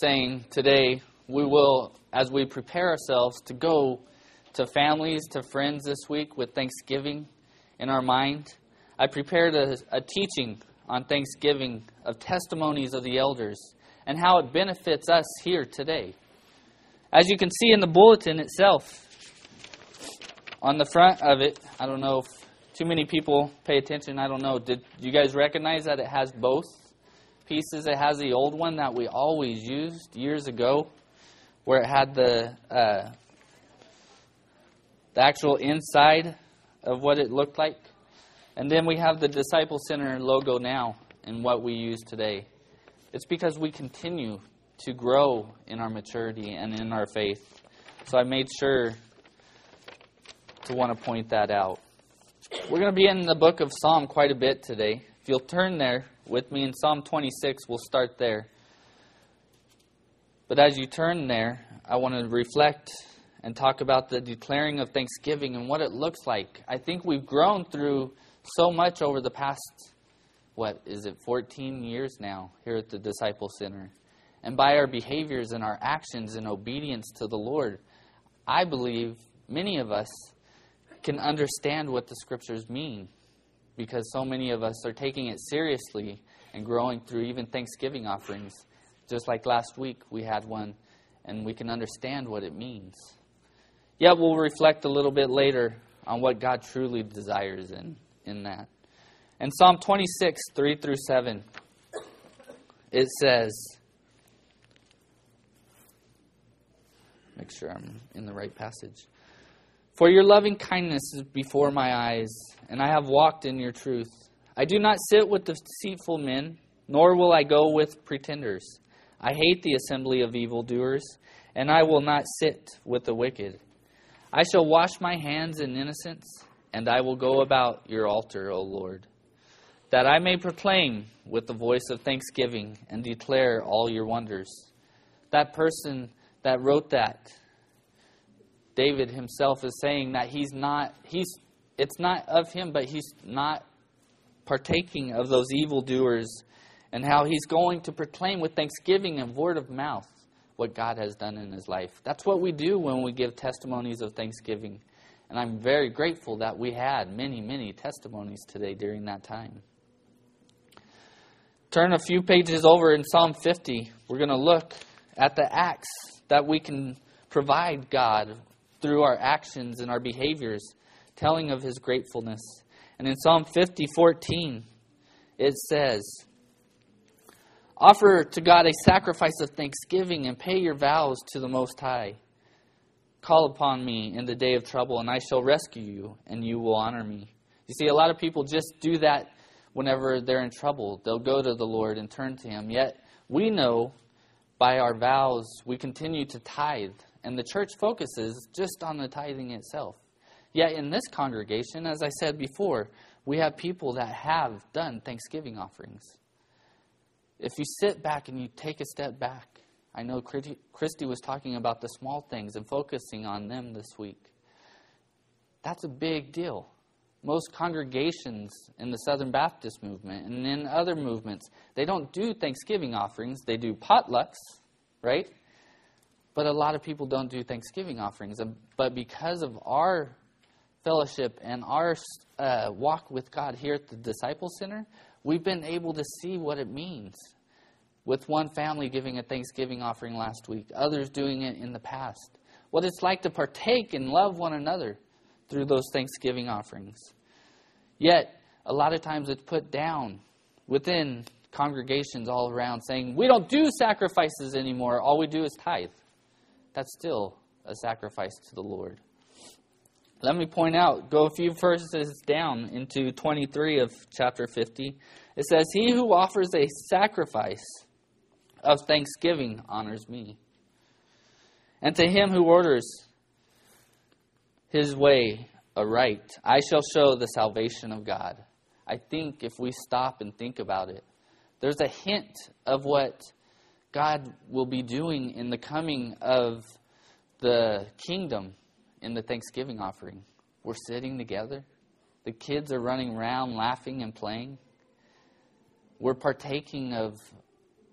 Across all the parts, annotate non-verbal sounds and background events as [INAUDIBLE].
saying today, we will, as we prepare ourselves to go to families, to friends this week with Thanksgiving in our mind, I prepared a, a teaching on Thanksgiving of testimonies of the elders and how it benefits us here today. As you can see in the bulletin itself, on the front of it, I don't know if too many people pay attention. I don't know. Did you guys recognize that it has both pieces? It has the old one that we always used years ago, where it had the uh, the actual inside of what it looked like, and then we have the Disciple Center logo now and what we use today. It's because we continue to grow in our maturity and in our faith. So I made sure to want to point that out. We're going to be in the book of Psalm quite a bit today. If you'll turn there with me in Psalm 26, we'll start there. But as you turn there, I want to reflect and talk about the declaring of thanksgiving and what it looks like. I think we've grown through so much over the past, what is it, 14 years now here at the Disciple Center. And by our behaviors and our actions in obedience to the Lord, I believe many of us can understand what the scriptures mean because so many of us are taking it seriously and growing through even Thanksgiving offerings. Just like last week, we had one, and we can understand what it means. Yet we'll reflect a little bit later on what God truly desires in, in that. In Psalm 26, 3 through 7, it says, make sure I'm in the right passage. For your loving kindness is before my eyes, and I have walked in your truth. I do not sit with deceitful men, nor will I go with pretenders. I hate the assembly of evildoers, and I will not sit with the wicked. I shall wash my hands in innocence, and I will go about your altar, O Lord, that I may proclaim with the voice of thanksgiving and declare all your wonders. That person that wrote that David himself is saying that he's not he's it's not of him, but he's not partaking of those evildoers and how he's going to proclaim with thanksgiving and word of mouth what God has done in his life. That's what we do when we give testimonies of thanksgiving. And I'm very grateful that we had many, many testimonies today during that time. Turn a few pages over in Psalm 50. We're going to look at the acts that we can provide God through our actions and our behaviors, telling of his gratefulness. And in Psalm 50, 14, it says, Offer to God a sacrifice of thanksgiving and pay your vows to the Most High. Call upon me in the day of trouble, and I shall rescue you, and you will honor me. You see, a lot of people just do that whenever they're in trouble. They'll go to the Lord and turn to Him. Yet, we know by our vows, we continue to tithe and the church focuses just on the tithing itself. Yet in this congregation, as I said before, we have people that have done Thanksgiving offerings. If you sit back and you take a step back, I know Christy was talking about the small things and focusing on them this week. That's a big deal. Most congregations in the Southern Baptist movement and in other movements, they don't do Thanksgiving offerings, they do potlucks, right? But a lot of people don't do Thanksgiving offerings. But because of our fellowship and our uh, walk with God here at the Disciple Center, we've been able to see what it means. With one family giving a Thanksgiving offering last week, others doing it in the past. What it's like to partake and love one another through those Thanksgiving offerings. Yet, a lot of times it's put down within congregations all around saying, we don't do sacrifices anymore, all we do is tithe that's still a sacrifice to the Lord. Let me point out, go a few verses down into 23 of chapter 50. It says, He who offers a sacrifice of thanksgiving honors me. And to him who orders his way aright, I shall show the salvation of God. I think if we stop and think about it, there's a hint of what God will be doing in the coming of the kingdom in the Thanksgiving offering. We're sitting together. The kids are running around laughing and playing. We're partaking of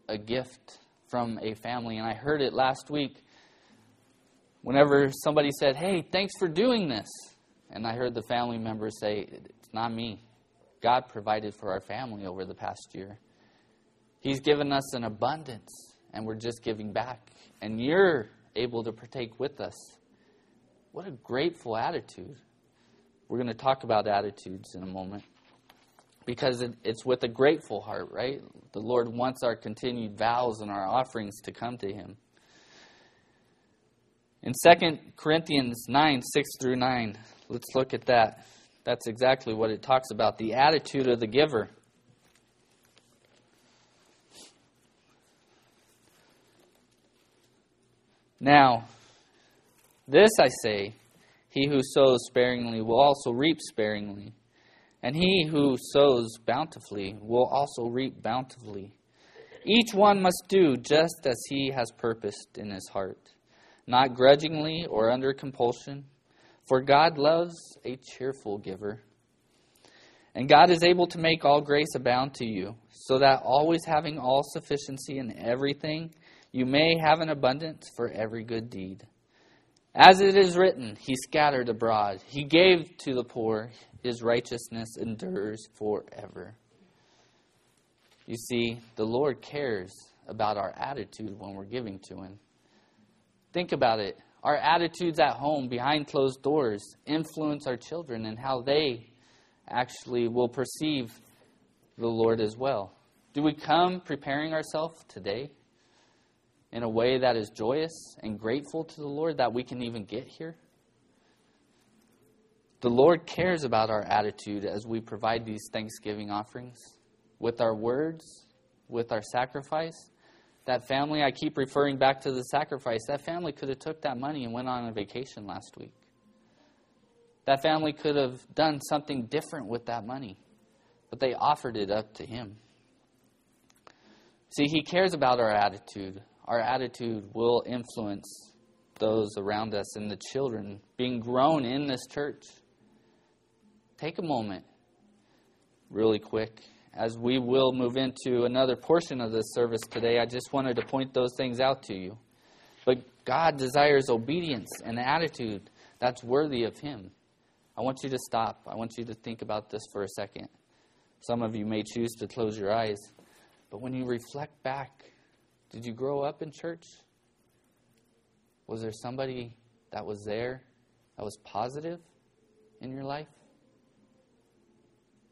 a gift from a family, and I heard it last week whenever somebody said, Hey, thanks for doing this. And I heard the family member say, It's not me. God provided for our family over the past year. He's given us an abundance, and we're just giving back. And you're able to partake with us. What a grateful attitude. We're going to talk about attitudes in a moment because it, it's with a grateful heart, right? The Lord wants our continued vows and our offerings to come to Him. In 2 Corinthians 9 6 through 9, let's look at that. That's exactly what it talks about the attitude of the giver. Now, this I say he who sows sparingly will also reap sparingly. And he who sows bountifully will also reap bountifully. Each one must do just as he has purposed in his heart, not grudgingly or under compulsion, for God loves a cheerful giver. And God is able to make all grace abound to you, so that always having all sufficiency in everything, you may have an abundance for every good deed. As it is written, He scattered abroad, He gave to the poor, his righteousness endures forever. You see, the Lord cares about our attitude when we're giving to Him. Think about it. Our attitudes at home, behind closed doors, influence our children and how they actually will perceive the Lord as well. Do we come preparing ourselves today in a way that is joyous and grateful to the Lord that we can even get here? The Lord cares about our attitude as we provide these thanksgiving offerings with our words, with our sacrifice. That family, I keep referring back to the sacrifice. That family could have took that money and went on a vacation last week. That family could have done something different with that money, but they offered it up to him. See, he cares about our attitude. Our attitude will influence those around us and the children being grown in this church take a moment, really quick, as we will move into another portion of this service today. I just wanted to point those things out to you. But God desires obedience and attitude that's worthy of Him. I want you to stop. I want you to think about this for a second. Some of you may choose to close your eyes. But when you reflect back, did you grow up in church? Was there somebody that was there that was positive in your life?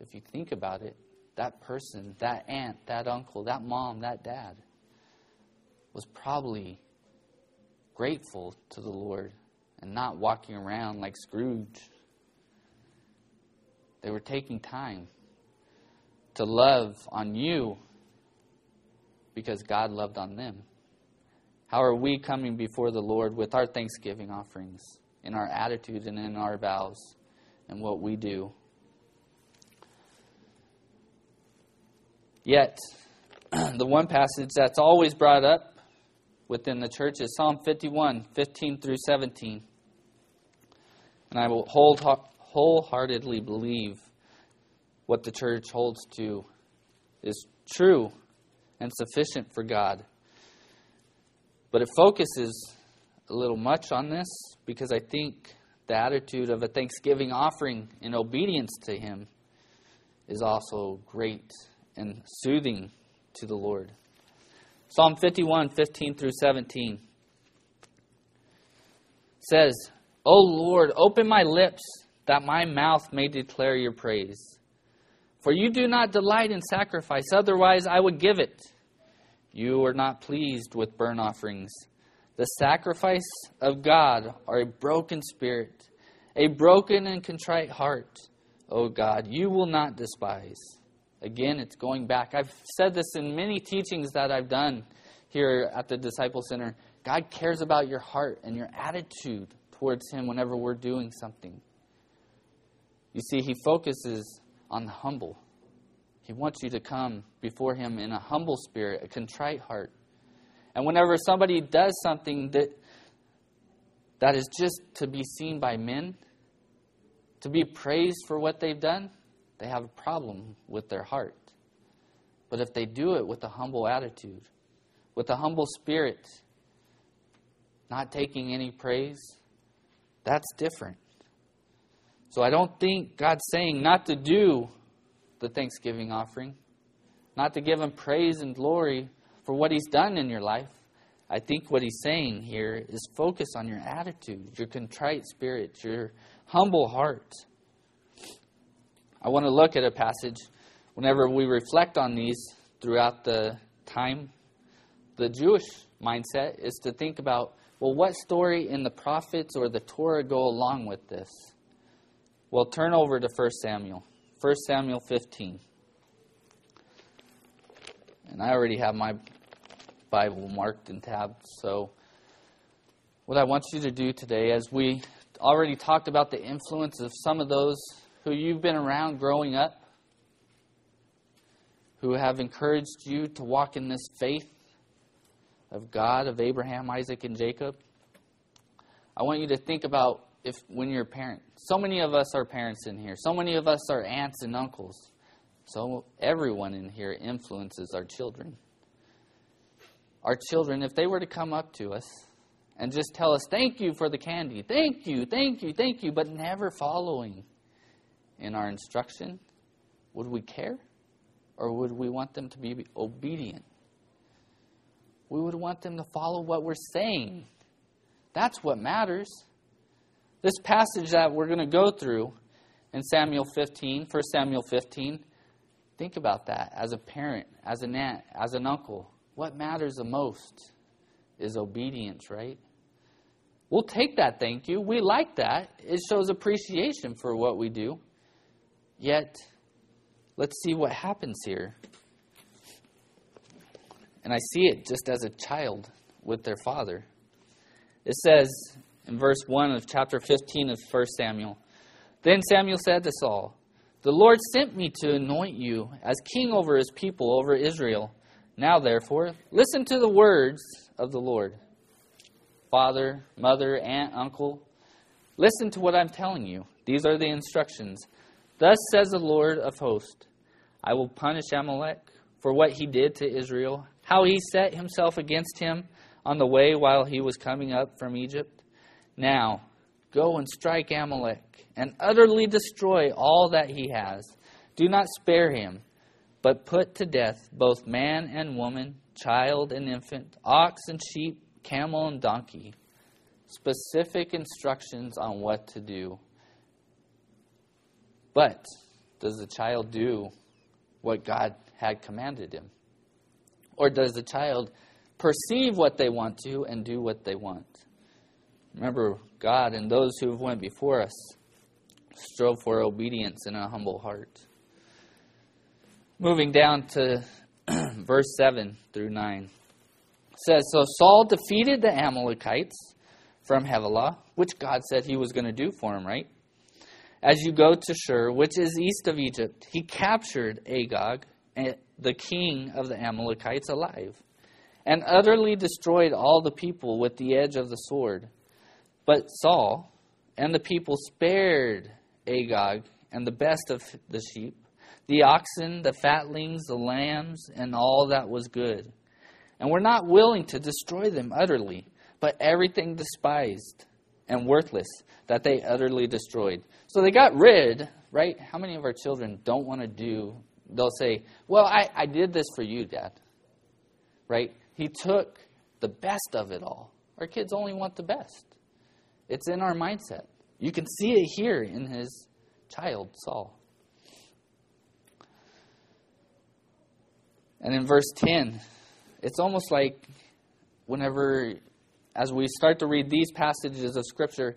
if you think about it, that person, that aunt, that uncle, that mom, that dad was probably grateful to the Lord and not walking around like Scrooge. They were taking time to love on you because God loved on them. How are we coming before the Lord with our thanksgiving offerings, in our attitude and in our vows, and what we do? Yet, [CLEARS THROAT] the one passage that's always brought up within the church is Psalm 51, 15 through 17. And I will wholeheartedly believe what the church holds to is true and sufficient for God. But it focuses a little much on this because I think the attitude of a thanksgiving offering in obedience to Him is also great and soothing to the Lord. Psalm 51, 15 through 17 says, O Lord, open my lips that my mouth may declare your praise. For you do not delight in sacrifice, otherwise I would give it. You are not pleased with burnt offerings. The sacrifice of God are a broken spirit, a broken and contrite heart. O God, you will not despise. Again, it's going back. I've said this in many teachings that I've done here at the Disciple Center. God cares about your heart and your attitude towards Him whenever we're doing something. You see, He focuses on the humble. He wants you to come before Him in a humble spirit, a contrite heart. And whenever somebody does something that that is just to be seen by men, to be praised for what they've done, they have a problem with their heart. But if they do it with a humble attitude, with a humble spirit, not taking any praise, that's different. So I don't think God's saying not to do the Thanksgiving offering, not to give Him praise and glory for what He's done in your life. I think what He's saying here is focus on your attitude, your contrite spirit, your humble heart. I want to look at a passage whenever we reflect on these throughout the time. The Jewish mindset is to think about well, what story in the prophets or the Torah go along with this? Well, turn over to 1 Samuel. 1 Samuel 15. And I already have my Bible marked and tabbed. So, what I want you to do today, as we already talked about the influence of some of those who you've been around growing up, who have encouraged you to walk in this faith of God, of Abraham, Isaac, and Jacob. I want you to think about if when you're a parent. So many of us are parents in here. So many of us are aunts and uncles. So everyone in here influences our children. Our children, if they were to come up to us and just tell us, Thank you for the candy, thank you, thank you, thank you, but never following in our instruction, would we care? Or would we want them to be obedient? We would want them to follow what we're saying. That's what matters. This passage that we're going to go through in Samuel 15, 1 Samuel 15, think about that as a parent, as an aunt, as an uncle. What matters the most is obedience, right? We'll take that thank you. We like that. It shows appreciation for what we do. Yet, let's see what happens here. And I see it just as a child with their father. It says in verse 1 of chapter 15 of 1 Samuel Then Samuel said to Saul, The Lord sent me to anoint you as king over his people, over Israel. Now, therefore, listen to the words of the Lord. Father, mother, aunt, uncle, listen to what I'm telling you. These are the instructions. Thus says the Lord of hosts I will punish Amalek for what he did to Israel, how he set himself against him on the way while he was coming up from Egypt. Now, go and strike Amalek and utterly destroy all that he has. Do not spare him, but put to death both man and woman, child and infant, ox and sheep, camel and donkey. Specific instructions on what to do. But does the child do what God had commanded him? Or does the child perceive what they want to and do what they want? Remember, God and those who have went before us strove for obedience in a humble heart. Moving down to [CLEARS THROAT] verse 7 through 9. It says, So Saul defeated the Amalekites from Havilah, which God said he was going to do for him, right? As you go to Shur, which is east of Egypt, he captured Agag, eh, the king of the Amalekites, alive, and utterly destroyed all the people with the edge of the sword. But Saul and the people spared Agag and the best of the sheep, the oxen, the fatlings, the lambs, and all that was good. And were not willing to destroy them utterly, but everything despised and worthless that they utterly destroyed. So they got rid, right? How many of our children don't want to do, they'll say, Well, I, I did this for you, Dad. Right? He took the best of it all. Our kids only want the best. It's in our mindset. You can see it here in his child, Saul. And in verse 10, it's almost like whenever, as we start to read these passages of Scripture,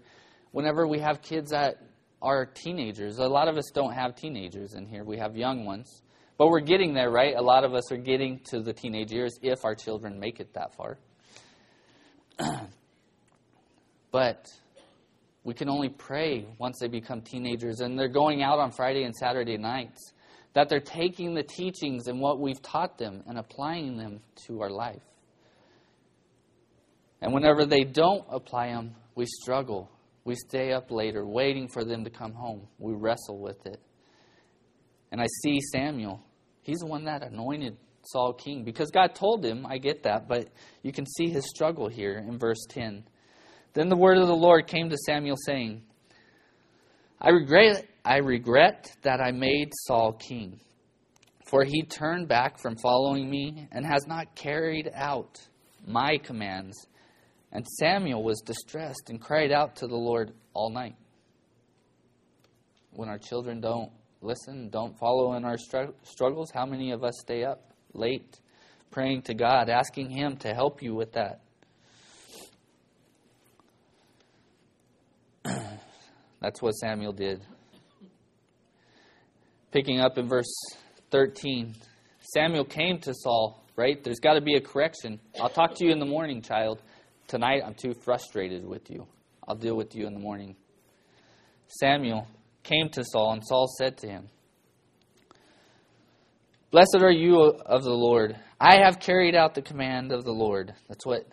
whenever we have kids that are teenagers, a lot of us don't have teenagers in here, we have young ones. But we're getting there, right? A lot of us are getting to the teenage years if our children make it that far. [CLEARS THROAT] But we can only pray once they become teenagers and they're going out on Friday and Saturday nights that they're taking the teachings and what we've taught them and applying them to our life. And whenever they don't apply them, we struggle. We stay up later waiting for them to come home. We wrestle with it. And I see Samuel. He's the one that anointed Saul king because God told him, I get that, but you can see his struggle here in verse 10. Then the word of the Lord came to Samuel saying, I regret I regret that I made Saul king, for he turned back from following me and has not carried out my commands. And Samuel was distressed and cried out to the Lord all night. When our children don't listen, don't follow in our struggles, how many of us stay up late praying to God, asking Him to help you with that? That's what Samuel did. Picking up in verse 13, Samuel came to Saul, right? There's got to be a correction. I'll talk to you in the morning, child. Tonight I'm too frustrated with you. I'll deal with you in the morning. Samuel came to Saul, and Saul said to him, Blessed are you of the Lord. I have carried out the command of the Lord. That's what,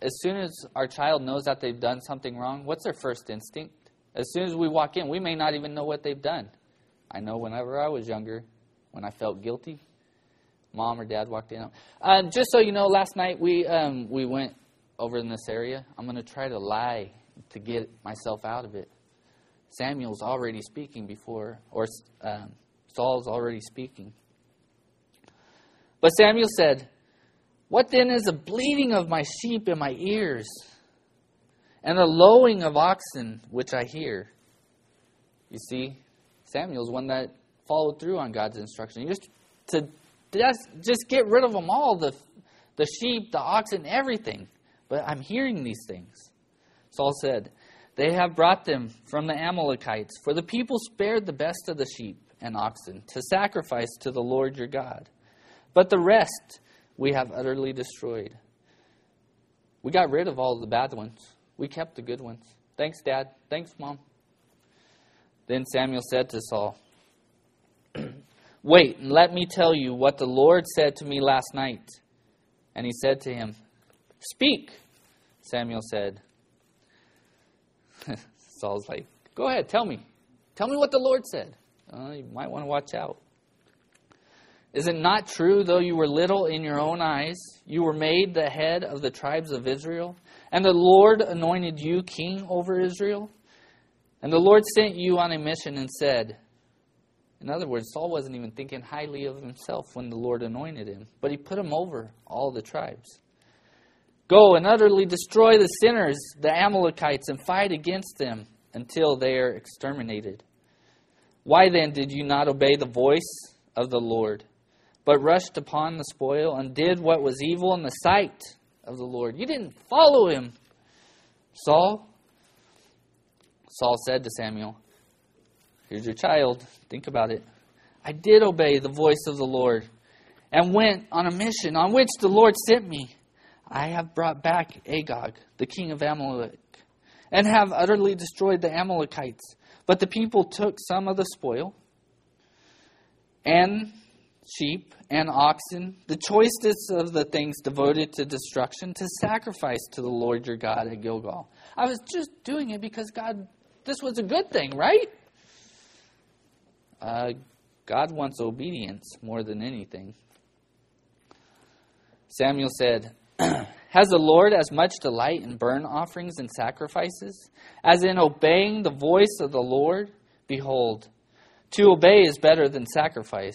as soon as our child knows that they've done something wrong, what's their first instinct? As soon as we walk in, we may not even know what they've done. I know whenever I was younger, when I felt guilty, mom or dad walked in. Uh, just so you know, last night we um, we went over in this area. I'm going to try to lie to get myself out of it. Samuel's already speaking before, or um, Saul's already speaking. But Samuel said, What then is the bleating of my sheep in my ears? And the lowing of oxen which I hear. You see, Samuel's one that followed through on God's instruction. Just to just, just get rid of them all the, the sheep, the oxen, everything. But I'm hearing these things. Saul said, They have brought them from the Amalekites, for the people spared the best of the sheep and oxen to sacrifice to the Lord your God. But the rest we have utterly destroyed. We got rid of all the bad ones. We kept the good ones. Thanks, Dad. Thanks, Mom. Then Samuel said to Saul, [CLEARS THROAT] Wait, and let me tell you what the Lord said to me last night. And he said to him, Speak, Samuel said. [LAUGHS] Saul's like, Go ahead, tell me. Tell me what the Lord said. Uh, you might want to watch out. Is it not true, though you were little in your own eyes, you were made the head of the tribes of Israel? And the Lord anointed you king over Israel. And the Lord sent you on a mission and said, in other words, Saul wasn't even thinking highly of himself when the Lord anointed him, but he put him over all the tribes. Go and utterly destroy the sinners, the Amalekites, and fight against them until they are exterminated. Why then did you not obey the voice of the Lord, but rushed upon the spoil and did what was evil in the sight of the Lord. You didn't follow him, Saul. Saul said to Samuel, Here's your child. Think about it. I did obey the voice of the Lord and went on a mission on which the Lord sent me. I have brought back Agag, the king of Amalek, and have utterly destroyed the Amalekites. But the people took some of the spoil and sheep and oxen, the choicest of the things devoted to destruction, to sacrifice to the Lord your God at Gilgal. I was just doing it because God, this was a good thing, right? Uh, God wants obedience more than anything. Samuel said, [CLEARS THROAT] Has the Lord as much delight in burnt offerings and sacrifices as in obeying the voice of the Lord? Behold, to obey is better than sacrifice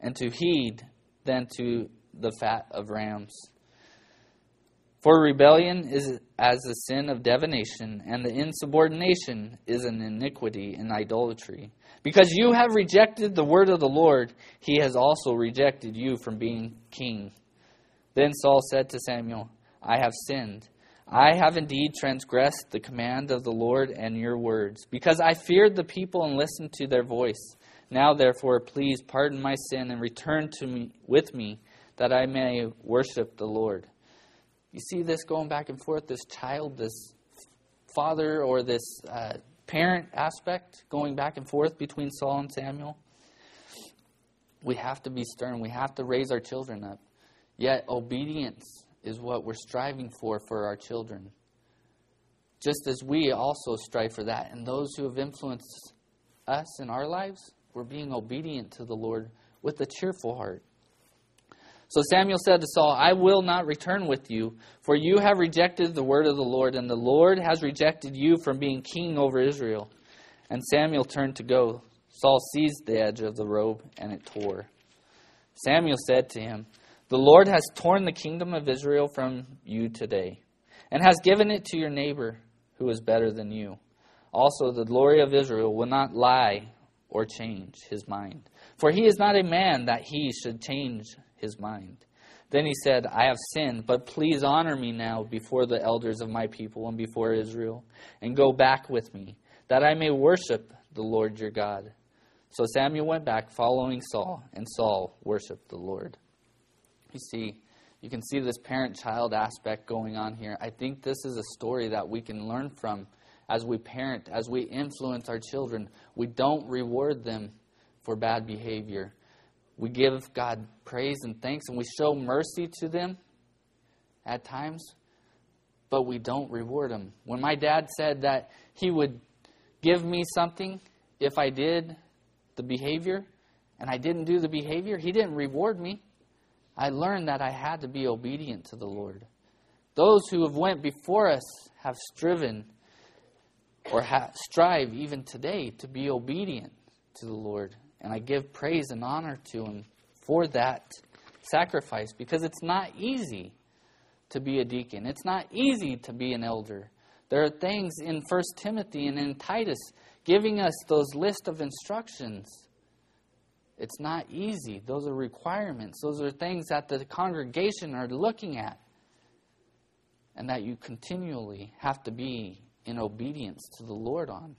and to heed than to the fat of rams. For rebellion is as the sin of divination, and the insubordination is an iniquity and idolatry. Because you have rejected the word of the Lord, he has also rejected you from being king. Then Saul said to Samuel, I have sinned. I have indeed transgressed the command of the Lord and your words, because I feared the people and listened to their voice. Now, therefore, please pardon my sin and return to me with me, that I may worship the Lord. You see this going back and forth, this child, this father, or this uh, parent aspect going back and forth between Saul and Samuel. We have to be stern. We have to raise our children up. Yet, obedience is what we're striving for for our children. Just as we also strive for that. And those who have influenced us in our lives, we're being obedient to the Lord with a cheerful heart. So Samuel said to Saul, I will not return with you, for you have rejected the word of the Lord, and the Lord has rejected you from being king over Israel. And Samuel turned to go. Saul seized the edge of the robe, and it tore. Samuel said to him, The Lord has torn the kingdom of Israel from you today, and has given it to your neighbor, who is better than you. Also, the glory of Israel will not lie or change his mind. For he is not a man that he should change his mind. Then he said, I have sinned, but please honor me now before the elders of my people and before Israel, and go back with me, that I may worship the Lord your God. So Samuel went back following Saul, and Saul worshiped the Lord. You see, you can see this parent child aspect going on here. I think this is a story that we can learn from as we parent, as we influence our children. We don't reward them for bad behavior. We give God praise and thanks and we show mercy to them at times, but we don't reward them. When my dad said that he would give me something if I did the behavior and I didn't do the behavior, he didn't reward me. I learned that I had to be obedient to the Lord. Those who have went before us have striven or ha- strive even today to be obedient to the Lord and I give praise and honor to Him for that sacrifice because it's not easy to be a deacon. It's not easy to be an elder. There are things in 1 Timothy and in Titus giving us those list of instructions. It's not easy. Those are requirements. Those are things that the congregation are looking at and that you continually have to be in obedience to the Lord on.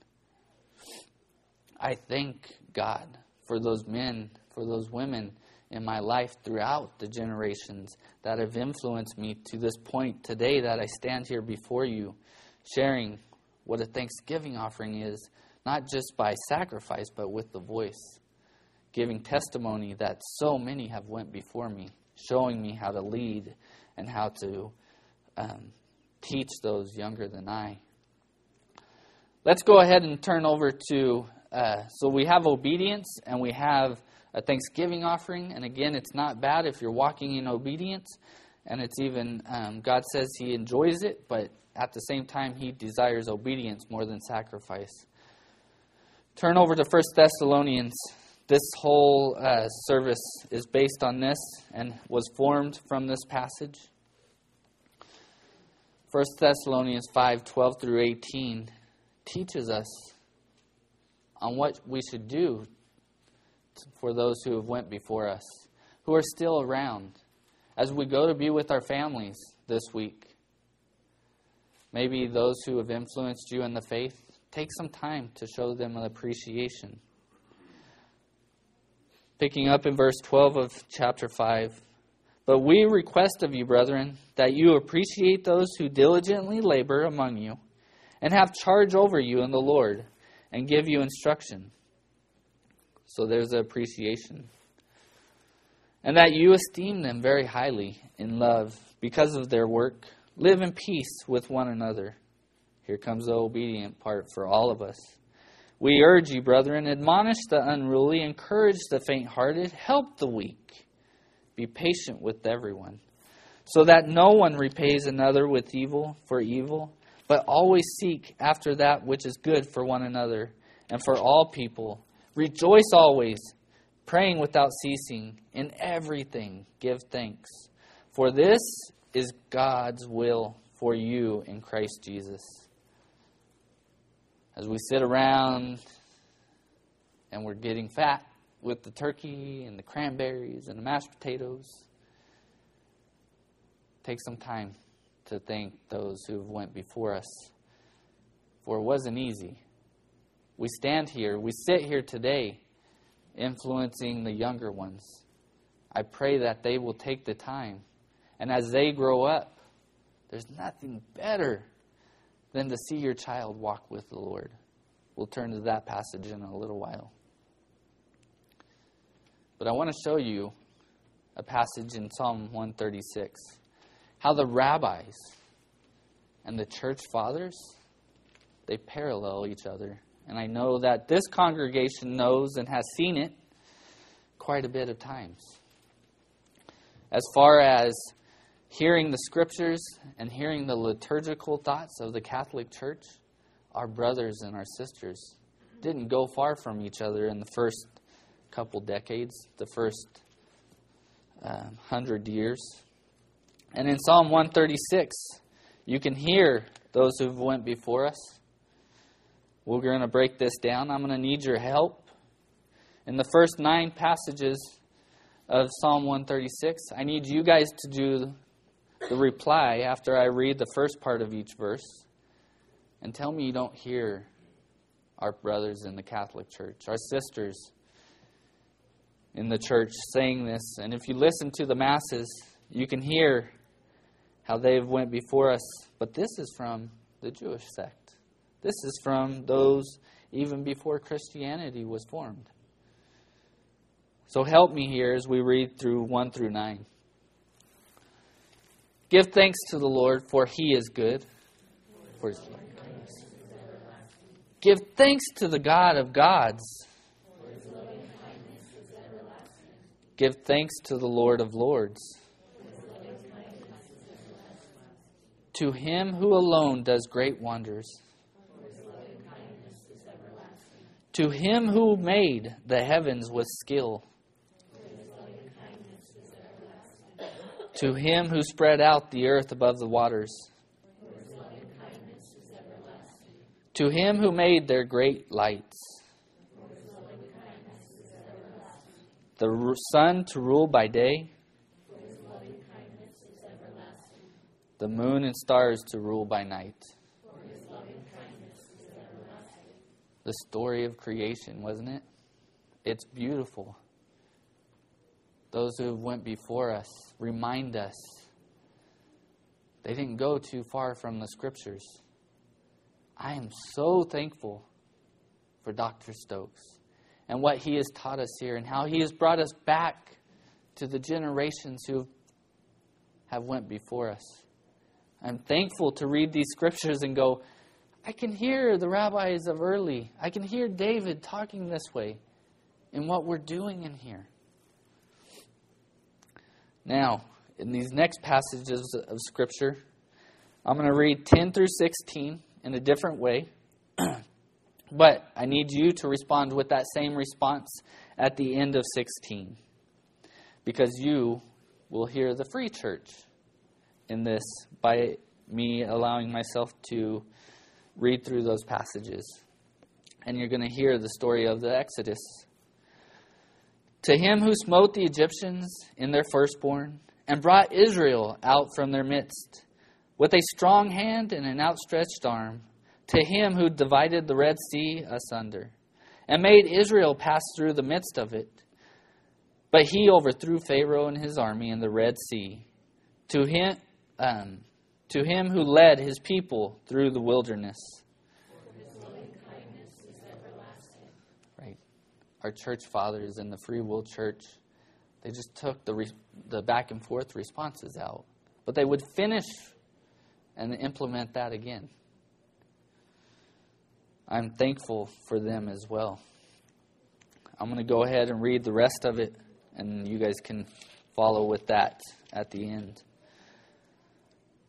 I thank God for those men, for those women in my life throughout the generations that have influenced me to this point today that I stand here before you, sharing what a thanksgiving offering is, not just by sacrifice, but with the voice, giving testimony that so many have went before me, showing me how to lead and how to um, teach those younger than I. Let's go ahead and turn over to uh, so we have obedience and we have a thanksgiving offering. And again, it's not bad if you're walking in obedience. And it's even, um, God says He enjoys it, but at the same time, He desires obedience more than sacrifice. Turn over to 1 Thessalonians. This whole uh, service is based on this and was formed from this passage. 1 Thessalonians 5 12 through 18 teaches us on what we should do for those who have went before us, who are still around, as we go to be with our families this week. Maybe those who have influenced you in the faith, take some time to show them an appreciation. Picking up in verse 12 of chapter 5. But we request of you, brethren, that you appreciate those who diligently labor among you and have charge over you in the Lord and give you instruction. So there's appreciation. And that you esteem them very highly in love because of their work. Live in peace with one another. Here comes the obedient part for all of us. We urge you, brethren, admonish the unruly, encourage the faint hearted, help the weak. Be patient with everyone, so that no one repays another with evil for evil but always seek after that which is good for one another and for all people. Rejoice always, praying without ceasing. In everything give thanks, for this is God's will for you in Christ Jesus. As we sit around and we're getting fat with the turkey and the cranberries and the mashed potatoes, take some time to thank those who have went before us. For it wasn't easy. We stand here, we sit here today, influencing the younger ones. I pray that they will take the time. And as they grow up, there's nothing better than to see your child walk with the Lord. We'll turn to that passage in a little while. But I want to show you a passage in Psalm 136 how the rabbis and the church fathers they parallel each other. And I know that this congregation knows and has seen it quite a bit of times. as far as hearing the scriptures and hearing the liturgical thoughts of the Catholic Church, our brothers and our sisters didn't go far from each other in the first couple decades, the first uh, hundred years. And in Psalm 136, you can hear those who've went before us. We're going to break this down. I'm going to need your help. In the first nine passages of Psalm 136, I need you guys to do the reply after I read the first part of each verse and tell me you don't hear our brothers in the Catholic Church, our sisters in the church saying this. And if you listen to the masses, you can hear how they've went before us. But this is from the Jewish sect. This is from those even before Christianity was formed. So help me here as we read through 1 through 9. Give thanks to the Lord, for he is good. For his Give thanks to the God of gods. Give thanks to the Lord of lords. To him who alone does great wonders. To him who made the heavens with skill. To him who spread out the earth above the waters. To him who made their great lights. The sun to rule by day. The moon and stars to rule by night. The story of creation, wasn't it? It's beautiful. Those who went before us remind us they didn't go too far from the scriptures. I am so thankful for Dr. Stokes and what he has taught us here and how he has brought us back to the generations who have went before us. I'm thankful to read these scriptures and go, I can hear the rabbis of early. I can hear David talking this way in what we're doing in here. Now, in these next passages of Scripture, I'm going to read 10 through 16 in a different way. [CLEARS THROAT] but I need you to respond with that same response at the end of 16. Because you will hear the free church in this by me allowing myself to read through those passages. And you're going to hear the story of the Exodus. To him who smote the Egyptians in their firstborn and brought Israel out from their midst with a strong hand and an outstretched arm, to him who divided the Red Sea asunder, and made Israel pass through the midst of it. But he overthrew Pharaoh and his army in the Red Sea. To him, um, to him who led his people through the wilderness. Right. Our church fathers in the Free Will Church, they just took the, re- the back and forth responses out. But they would finish and implement that again. I'm thankful for them as well. I'm going to go ahead and read the rest of it, and you guys can follow with that at the end.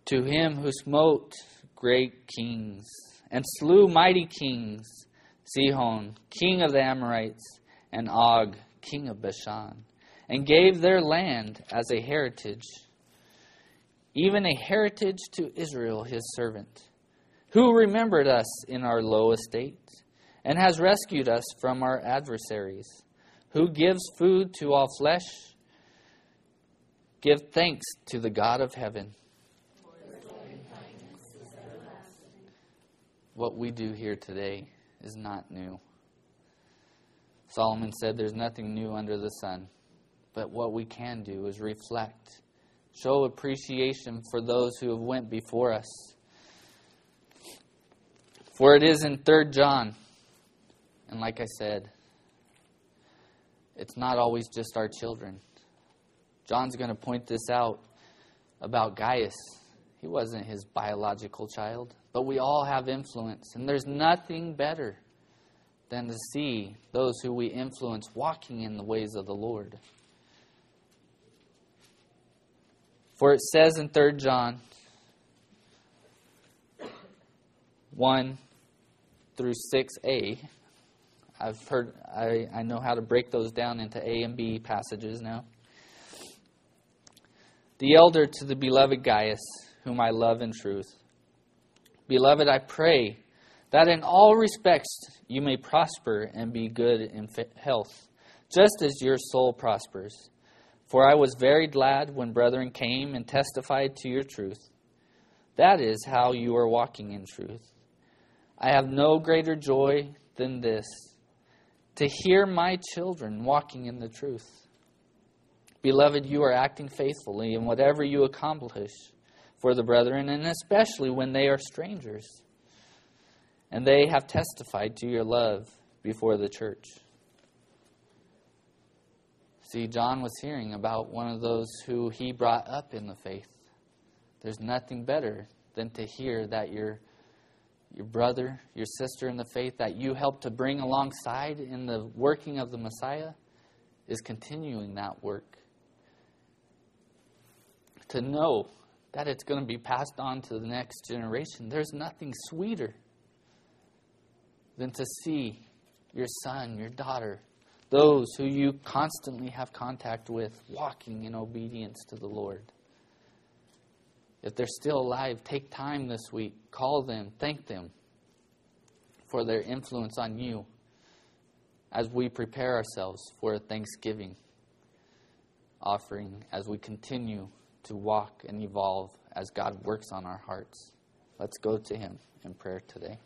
To him who smote great kings and slew mighty kings, Sihon, king of the Amorites, and Og, king of Bashan, and gave their land as a heritage even a heritage to Israel, his servant, who remembered us in our low estate and has rescued us from our adversaries, who gives food to all flesh. Give thanks to the God of heaven. What we do here today is not new. Solomon said there's nothing new under the sun. But what we can do is reflect Show appreciation for those who have went before us. For it is in 3 John, and like I said, it's not always just our children. John's going to point this out about Gaius. He wasn't his biological child, but we all have influence, and there's nothing better than to see those who we influence walking in the ways of the Lord. For it says in 3 John 1 through 6a, I've heard, I, I know how to break those down into A and B passages now. The elder to the beloved Gaius, whom I love in truth. Beloved, I pray that in all respects you may prosper and be good in health, just as your soul prospers. For I was very glad when brethren came and testified to your truth. That is how you are walking in truth. I have no greater joy than this to hear my children walking in the truth. Beloved, you are acting faithfully in whatever you accomplish for the brethren, and especially when they are strangers. And they have testified to your love before the church. See, John was hearing about one of those who he brought up in the faith. There's nothing better than to hear that your, your brother, your sister in the faith that you helped to bring alongside in the working of the Messiah is continuing that work. To know that it's going to be passed on to the next generation. There's nothing sweeter than to see your son, your daughter, those who you constantly have contact with walking in obedience to the Lord. If they're still alive, take time this week, call them, thank them for their influence on you as we prepare ourselves for a Thanksgiving offering as we continue to walk and evolve as God works on our hearts. Let's go to Him in prayer today.